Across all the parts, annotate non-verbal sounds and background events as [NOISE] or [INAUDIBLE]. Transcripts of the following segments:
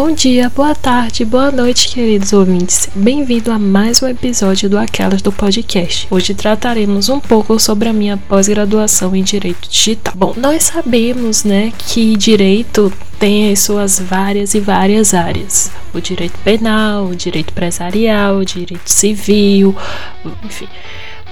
Bom dia, boa tarde, boa noite, queridos ouvintes. Bem-vindo a mais um episódio do Aquelas do Podcast. Hoje trataremos um pouco sobre a minha pós-graduação em Direito Digital. Bom, nós sabemos, né, que direito tem as suas várias e várias áreas. O direito penal, o direito empresarial, o direito civil, enfim,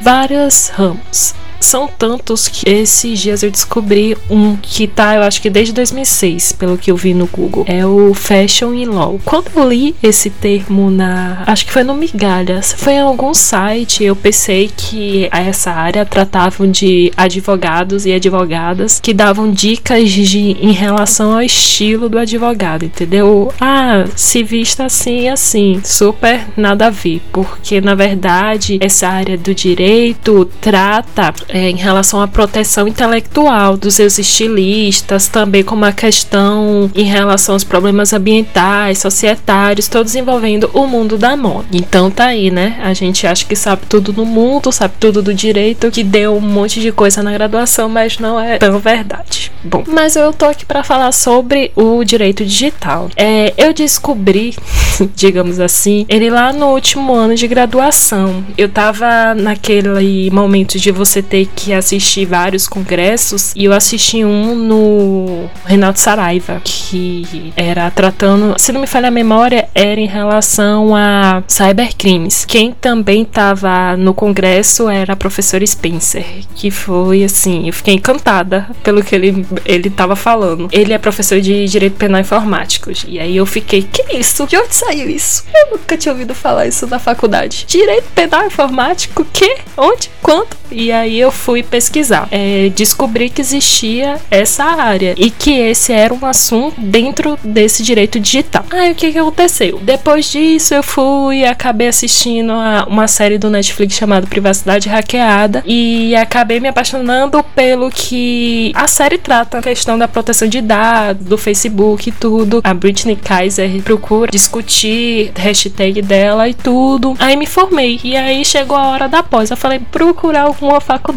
vários ramos são tantos que esses dias eu descobri um que tá, eu acho que desde 2006, pelo que eu vi no Google. É o Fashion in Law. Quando eu li esse termo na. Acho que foi no Migalhas, foi em algum site, eu pensei que essa área tratavam de advogados e advogadas que davam dicas de, em relação ao estilo do advogado, entendeu? Ah, se vista assim assim. Super nada a ver, porque na verdade essa área do direito trata é, em relação à proteção intelectual dos seus estilistas, também como a questão em relação aos problemas ambientais, societários, todos envolvendo o mundo da moda. Então tá aí, né? A gente acha que sabe tudo no mundo, sabe tudo do direito, que deu um monte de coisa na graduação, mas não é tão verdade. Bom, mas eu tô aqui para falar sobre o direito digital. É, eu descobri, [LAUGHS] digamos assim, ele lá no último ano de graduação. Eu tava naquele momento de você ter ter que assistir vários congressos e eu assisti um no Renato Saraiva, que era tratando, se não me falha a memória, era em relação a cybercrimes. Quem também estava no congresso era a professora Spencer, que foi assim, eu fiquei encantada pelo que ele ele estava falando. Ele é professor de Direito Penal Informáticos. E aí eu fiquei, que isso? De onde saiu isso? Eu nunca tinha ouvido falar isso na faculdade. Direito Penal Informático? Que? Onde? Quanto? E aí eu fui pesquisar. É, descobri que existia essa área e que esse era um assunto dentro desse direito digital. Aí o que, que aconteceu? Depois disso eu fui acabei assistindo a uma série do Netflix chamada Privacidade Hackeada e acabei me apaixonando pelo que a série trata, a questão da proteção de dados, do Facebook e tudo. A Britney Kaiser procura discutir hashtag dela e tudo. Aí me formei e aí chegou a hora da pós. Eu falei procurar alguma faculdade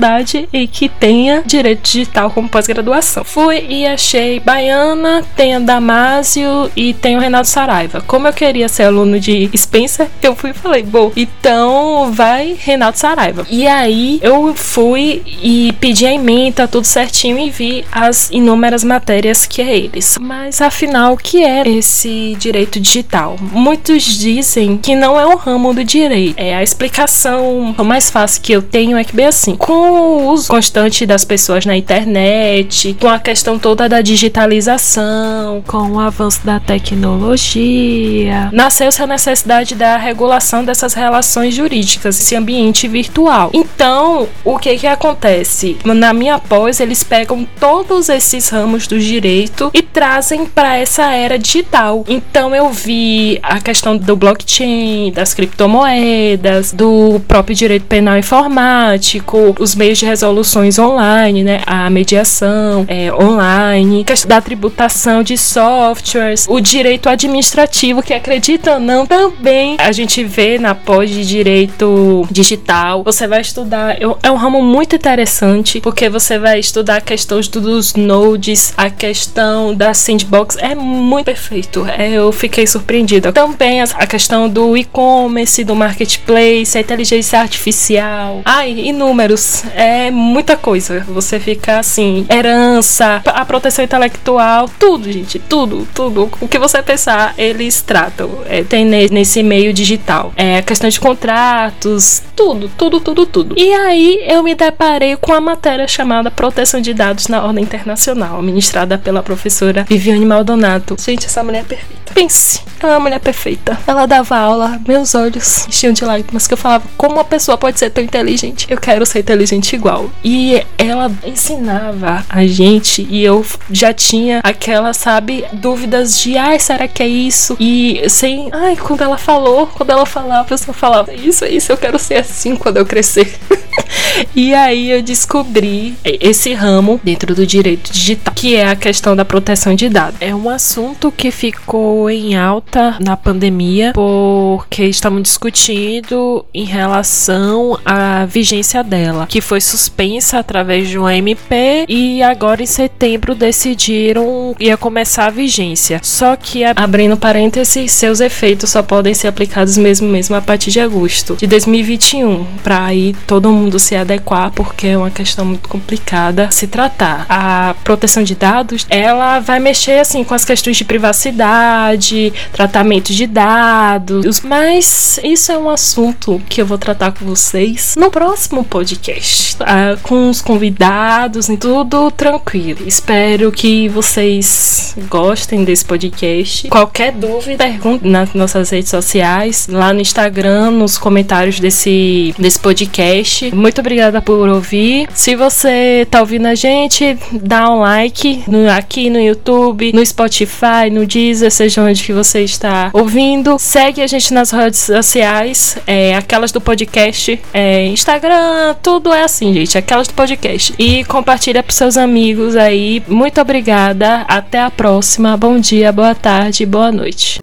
e que tenha direito digital como pós-graduação. Fui e achei Baiana, tem a Damásio e tem o Renato Saraiva. Como eu queria ser aluno de Spencer, eu fui e falei, bom, então vai Renato Saraiva. E aí eu fui e pedi a emenda, tudo certinho e vi as inúmeras matérias que é eles. Mas afinal, o que é esse direito digital? Muitos dizem que não é um ramo do direito. É a explicação mais fácil que eu tenho é que bem assim, com Oh, o uso constante das pessoas na internet, com a questão toda da digitalização, com o avanço da tecnologia, nasceu-se a necessidade da regulação dessas relações jurídicas, esse ambiente virtual. Então, o que que acontece? Na minha pós, eles pegam todos esses ramos do direito e trazem para essa era digital. Então, eu vi a questão do blockchain, das criptomoedas, do próprio direito penal informático, os meios de resoluções online, né? A mediação é, online, questão da tributação de softwares, o direito administrativo, que acredita ou não, também a gente vê na pós de direito digital. Você vai estudar, é um ramo muito interessante, porque você vai estudar questões dos nodes, a questão da sandbox, é muito perfeito. É, eu fiquei surpreendida. Também a questão do e-commerce, do marketplace, a inteligência artificial, ai, inúmeros é muita coisa. Você fica assim, herança, a proteção intelectual, tudo, gente, tudo, tudo. O que você pensar, eles tratam. É, tem nesse meio digital. É a questão de contratos, tudo, tudo, tudo, tudo. E aí eu me deparei com a matéria chamada Proteção de Dados na Ordem Internacional, ministrada pela professora Viviane Maldonato. Gente, essa mulher é perfeita. Pense, ela é uma mulher perfeita. Ela dava aula, meus olhos enchiam de lágrimas, que eu falava, como uma pessoa pode ser tão inteligente? Eu quero ser inteligente igual. E ela ensinava a gente e eu já tinha aquela, sabe, dúvidas de, ai, será que é isso? E sem, ai, quando ela falou, quando ela falava, eu só falava, isso, é isso, eu quero ser assim quando eu crescer. [LAUGHS] e aí eu descobri esse ramo dentro do direito digital, que é a questão da proteção de dados. É um assunto que ficou em alta na pandemia porque estamos discutindo em relação à vigência dela, que foi suspensa através de uma MP e agora em setembro decidiram ia começar a vigência. Só que abrindo parênteses, seus efeitos só podem ser aplicados mesmo mesmo a partir de agosto de 2021, para aí todo mundo se adequar porque é uma questão muito complicada se tratar. A proteção de dados, ela vai mexer assim com as questões de privacidade, tratamento de dados, mas isso é um assunto que eu vou tratar com vocês no próximo podcast, ah, com os convidados e tudo tranquilo. Espero que vocês gostem desse podcast. Qualquer dúvida, pergunte nas nossas redes sociais, lá no Instagram, nos comentários desse, desse podcast. Muito obrigada por ouvir. Se você tá ouvindo a gente, dá um like no, aqui no YouTube, no Spotify, no Deezer, seja onde que você está ouvindo. Segue a gente nas redes sociais, é, aquelas do podcast, é, Instagram, tudo é assim, gente, aquelas do podcast. E compartilha pros seus amigos aí. Muito obrigada. Até a próxima. Bom dia, boa tarde, boa noite.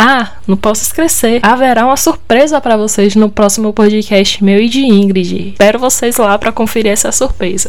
Ah, não posso esquecer. Haverá uma surpresa para vocês no próximo podcast meu e de Ingrid. Espero vocês lá para conferir essa surpresa.